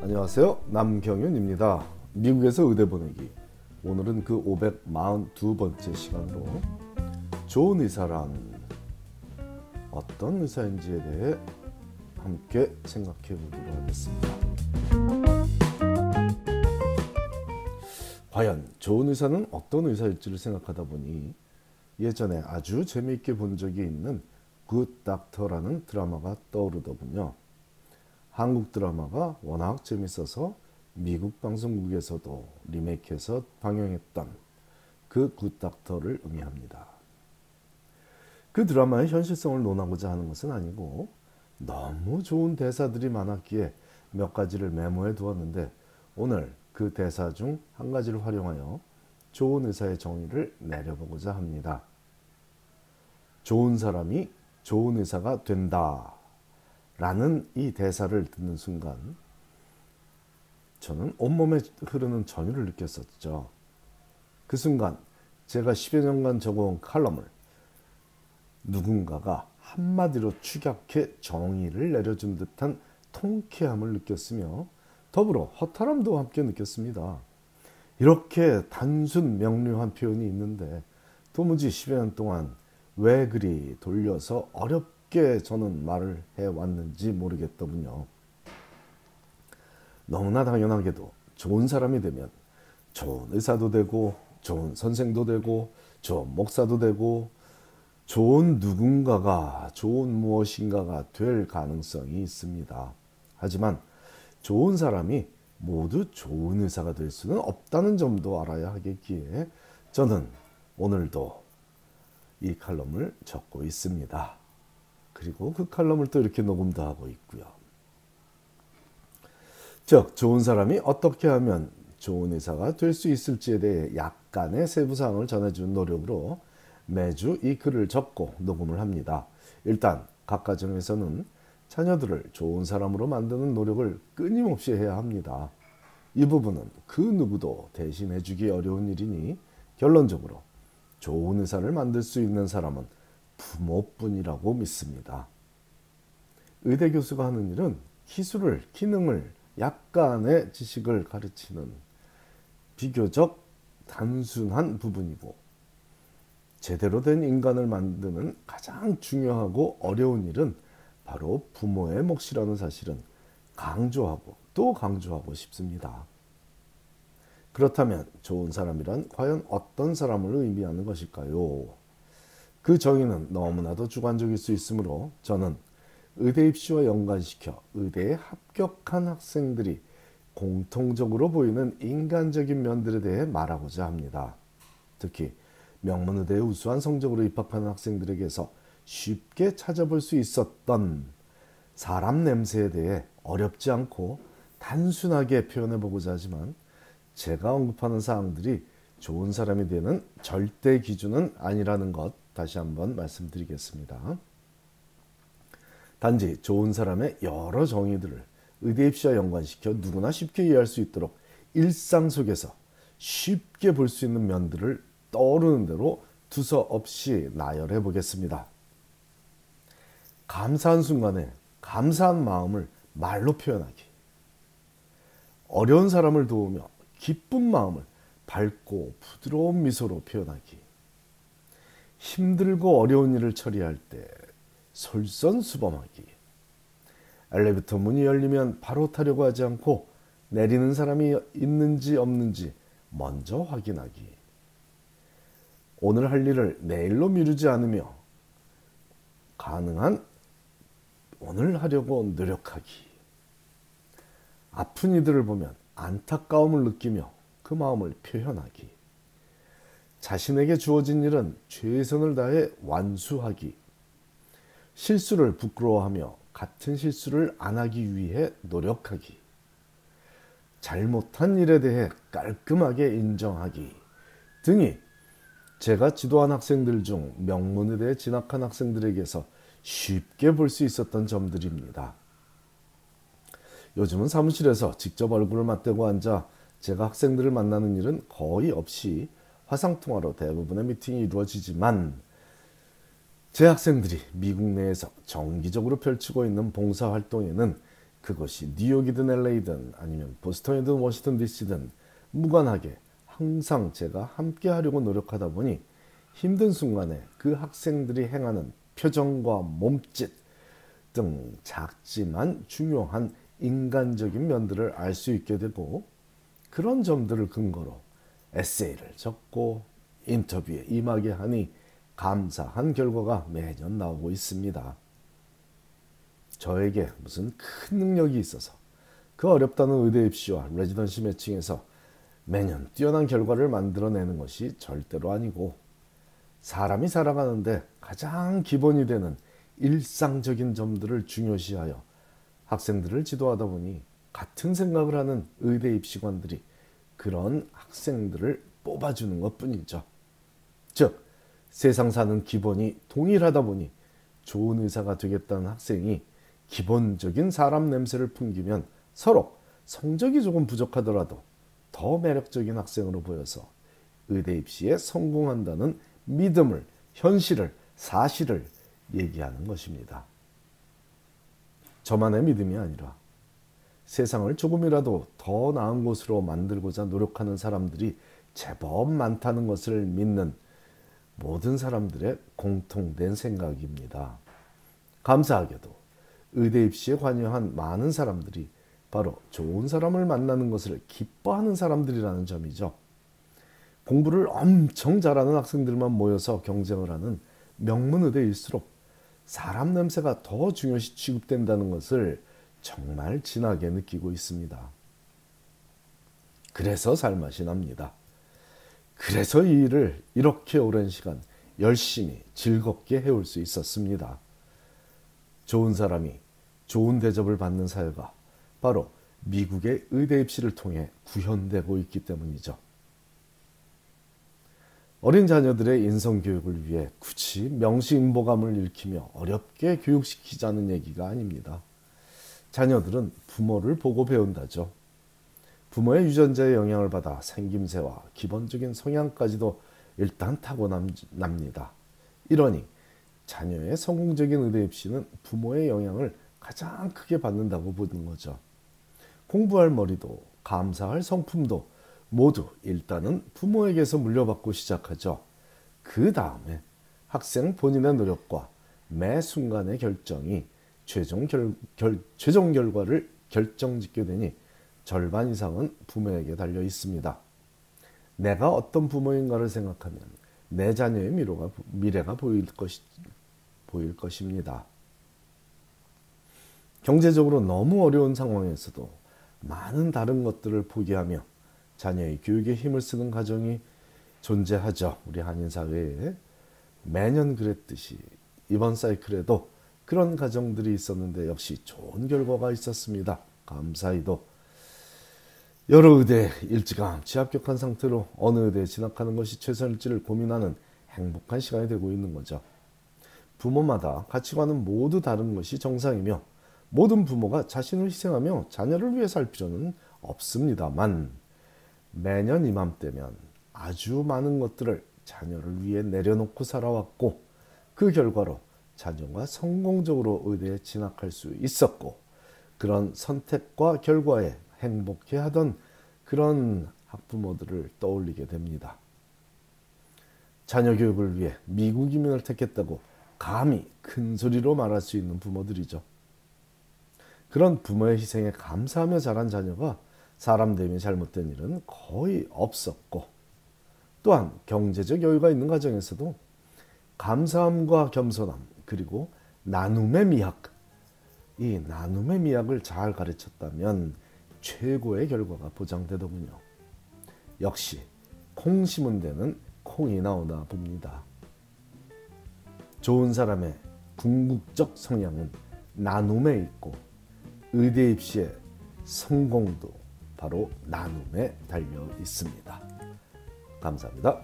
안녕하세요. 남경윤입니다. 미국에서 의대 보내기. 오늘은 그 542번째 시간으로 좋은 의사란 어떤 의사인지에 대해 함께 생각해 보기로 하겠습니다. 과연 좋은 의사는 어떤 의사일지를 생각하다 보니 예전에 아주 재미있게 본 적이 있는 굿 닥터라는 드라마가 떠오르더군요. 한국 드라마가 워낙 재밌어서 미국 방송국에서도 리메이크해서 방영했던 그 굿닥터를 의미합니다. 그 드라마의 현실성을 논하고자 하는 것은 아니고 너무 좋은 대사들이 많았기에 몇 가지를 메모해 두었는데 오늘 그 대사 중 한 가지를 활용하여 좋은 의사의 정의를 내려보고자 합니다. 좋은 사람이 좋은 의사가 된다. 라는 이 대사를 듣는 순간 저는 온몸에 흐르는 전율을 느꼈었죠. 그 순간 제가 10여 년간 적어온 칼럼을 누군가가 한마디로 축약해 정의를 내려준 듯한 통쾌함을 느꼈으며 더불어 허탈함도 함께 느꼈습니다. 이렇게 단순 명료한 표현이 있는데 도무지 10여 년 동안 왜 그리 돌려서 어렵 게 저는 말을 해왔는지 모르겠더군요. 너무나 당연하게도 좋은 사람이 되면 좋은 의사도 되고 좋은 선생도 되고 좋은 목사도 되고 좋은 누군가가 좋은 무엇인가가 될 가능성이 있습니다. 하지만 좋은 사람이 모두 좋은 의사가 될 수는 없다는 점도 알아야 하겠기에 저는 오늘도 이 칼럼을 적고 있습니다. 그리고 그 칼럼을 또 이렇게 녹음도 하고 있고요. 즉 좋은 사람이 어떻게 하면 좋은 의사가 될 수 있을지에 대해 약간의 세부 사항을 전해준 노력으로 매주 이 글을 적고 녹음을 합니다. 일단 각 가정에서는 자녀들을 좋은 사람으로 만드는 노력을 끊임없이 해야 합니다. 이 부분은 그 누구도 대신해주기 어려운 일이니 결론적으로 좋은 의사를 만들 수 있는 사람은 부모뿐이라고 믿습니다. 의대 교수가 하는 일은 기술을, 기능을, 약간의 지식을 가르치는 비교적 단순한 부분이고 제대로 된 인간을 만드는 가장 중요하고 어려운 일은 바로 부모의 몫이라는 사실은 강조하고 또 강조하고 싶습니다. 그렇다면 좋은 사람이란 과연 어떤 사람을 의미하는 것일까요? 그 정의는 너무나도 주관적일 수 있으므로 저는 의대 입시와 연관시켜 의대에 합격한 학생들이 공통적으로 보이는 인간적인 면들에 대해 말하고자 합니다. 특히 명문의대에 우수한 성적으로 입학하는 학생들에게서 쉽게 찾아볼 수 있었던 사람 냄새에 대해 어렵지 않고 단순하게 표현해 보고자 하지만 제가 언급하는 사항들이 좋은 사람이 되는 절대 기준은 아니라는 것 다시 한번 말씀드리겠습니다. 단지 좋은 사람의 여러 정의들을 의대 입시와 연관시켜 누구나 쉽게 이해할 수 있도록 일상 속에서 쉽게 볼 수 있는 면들을 떠오르는 대로 두서 없이 나열해 보겠습니다. 감사한 순간에 감사한 마음을 말로 표현하기. 어려운 사람을 도우며 기쁜 마음을 밝고 부드러운 미소로 표현하기. 힘들고 어려운 일을 처리할 때 솔선수범하기. 엘리베이터 문이 열리면 바로 타려고 하지 않고 내리는 사람이 있는지 없는지 먼저 확인하기. 오늘 할 일을 내일로 미루지 않으며 가능한 오늘 하려고 노력하기. 아픈 이들을 보면 안타까움을 느끼며 그 마음을 표현하기. 자신에게 주어진 일은 최선을 다해 완수하기. 실수를 부끄러워하며 같은 실수를 안 하기 위해 노력하기. 잘못한 일에 대해 깔끔하게 인정하기 등이 제가 지도한 학생들 중 명문의대에 진학한 학생들에게서 쉽게 볼 수 있었던 점들입니다. 요즘은 사무실에서 직접 얼굴을 맞대고 앉아 제가 학생들을 만나는 일은 거의 없이 화상통화로 대부분의 미팅이 이루어지지만 제 학생들이 미국 내에서 정기적으로 펼치고 있는 봉사활동에는 그것이 뉴욕이든 LA든 아니면 보스턴이든 워싱턴 DC든 무관하게 항상 제가 함께 하려고 노력하다 보니 힘든 순간에 그 학생들이 행하는 표정과 몸짓 등 작지만 중요한 인간적인 면들을 알 수 있게 되고 그런 점들을 근거로 에세이를 적고 인터뷰에 임하게 하니 감사한 결과가 매년 나오고 있습니다. 저에게 무슨 큰 능력이 있어서 그 어렵다는 의대 입시와 레지던시 매칭에서 매년 뛰어난 결과를 만들어내는 것이 절대로 아니고 사람이 살아가는데 가장 기본이 되는 일상적인 점들을 중요시하여 학생들을 지도하다 보니 같은 생각을 하는 의대 입시관들이 그런 학생들을 뽑아주는 것 뿐이죠. 즉, 세상 사는 기본이 동일하다 보니 좋은 의사가 되겠다는 학생이 기본적인 사람 냄새를 풍기면 서로 성적이 조금 부족하더라도 더 매력적인 학생으로 보여서 의대 입시에 성공한다는 믿음을, 현실을, 사실을 얘기하는 것입니다. 저만의 믿음이 아니라 세상을 조금이라도 더 나은 곳으로 만들고자 노력하는 사람들이 제법 많다는 것을 믿는 모든 사람들의 공통된 생각입니다. 감사하게도 의대 입시에 관여한 많은 사람들이 바로 좋은 사람을 만나는 것을 기뻐하는 사람들이라는 점이죠. 공부를 엄청 잘하는 학생들만 모여서 경쟁을 하는 명문의대일수록 사람 냄새가 더 중요시 취급된다는 것을 정말 진하게 느끼고 있습니다. 그래서 살맛이 납니다. 그래서 이 일을 이렇게 오랜 시간 열심히 즐겁게 해올 수 있었습니다. 좋은 사람이 좋은 대접을 받는 사회가 바로 미국의 의대 입시를 통해 구현되고 있기 때문이죠. 어린 자녀들의 인성 교육을 위해 굳이 명시인보감을 읽히며 어렵게 교육시키자는 얘기가 아닙니다. 자녀들은 부모를 보고 배운다죠. 부모의 유전자의 영향을 받아 생김새와 기본적인 성향까지도 일단 타고납니다. 이러니 자녀의 성공적인 의대 입시는 부모의 영향을 가장 크게 받는다고 보는 거죠. 공부할 머리도 감사할 성품도 모두 일단은 부모에게서 물려받고 시작하죠. 그 다음에 학생 본인의 노력과 매 순간의 결정이 최종, 결, 결, 최종 결과를 결정짓게 되니 절반 이상은 부모에게 달려 있습니다. 내가 어떤 부모인가를 생각하면 내 자녀의 미래가, 미래가 보일, 것이, 보일 것입니다. 경제적으로 너무 어려운 상황에서도 많은 다른 것들을 포기하며 자녀의 교육에 힘을 쓰는 가정이 존재하죠. 우리 한인 사회에 매년 그랬듯이 이번 사이클에도 그런 가정들이 있었는데 역시 좋은 결과가 있었습니다. 감사히도 여러 의대 일찌감치 합격한 상태로 어느 의대에 진학하는 것이 최선일지를 고민하는 행복한 시간이 되고 있는 거죠. 부모마다 가치관은 모두 다른 것이 정상이며 모든 부모가 자신을 희생하며 자녀를 위해 살 필요는 없습니다만 매년 이맘때면 아주 많은 것들을 자녀를 위해 내려놓고 살아왔고 그 결과로 자녀가 성공적으로 의대에 진학할 수 있었고 그런 선택과 결과에 행복해 하던 그런 학부모들을 떠올리게 됩니다. 자녀 교육을 위해 미국 이민을 택했다고 감히 큰 소리로 말할 수 있는 부모들이죠. 그런 부모의 희생에 감사하며 자란 자녀가 사람 대면 잘못된 일은 거의 없었고 또한 경제적 여유가 있는 가정에서도 감사함과 겸손함 그리고 나눔의 미학 이 나눔의 미학을 잘 가르쳤다면 최고의 결과가 보장되더군요. 역시 콩 심은 데는 콩이 나오나 봅니다. 좋은 사람의 궁극적 성향은 나눔에 있고 의대 입시의 성공도 바로 나눔에 달려 있습니다. 감사합니다.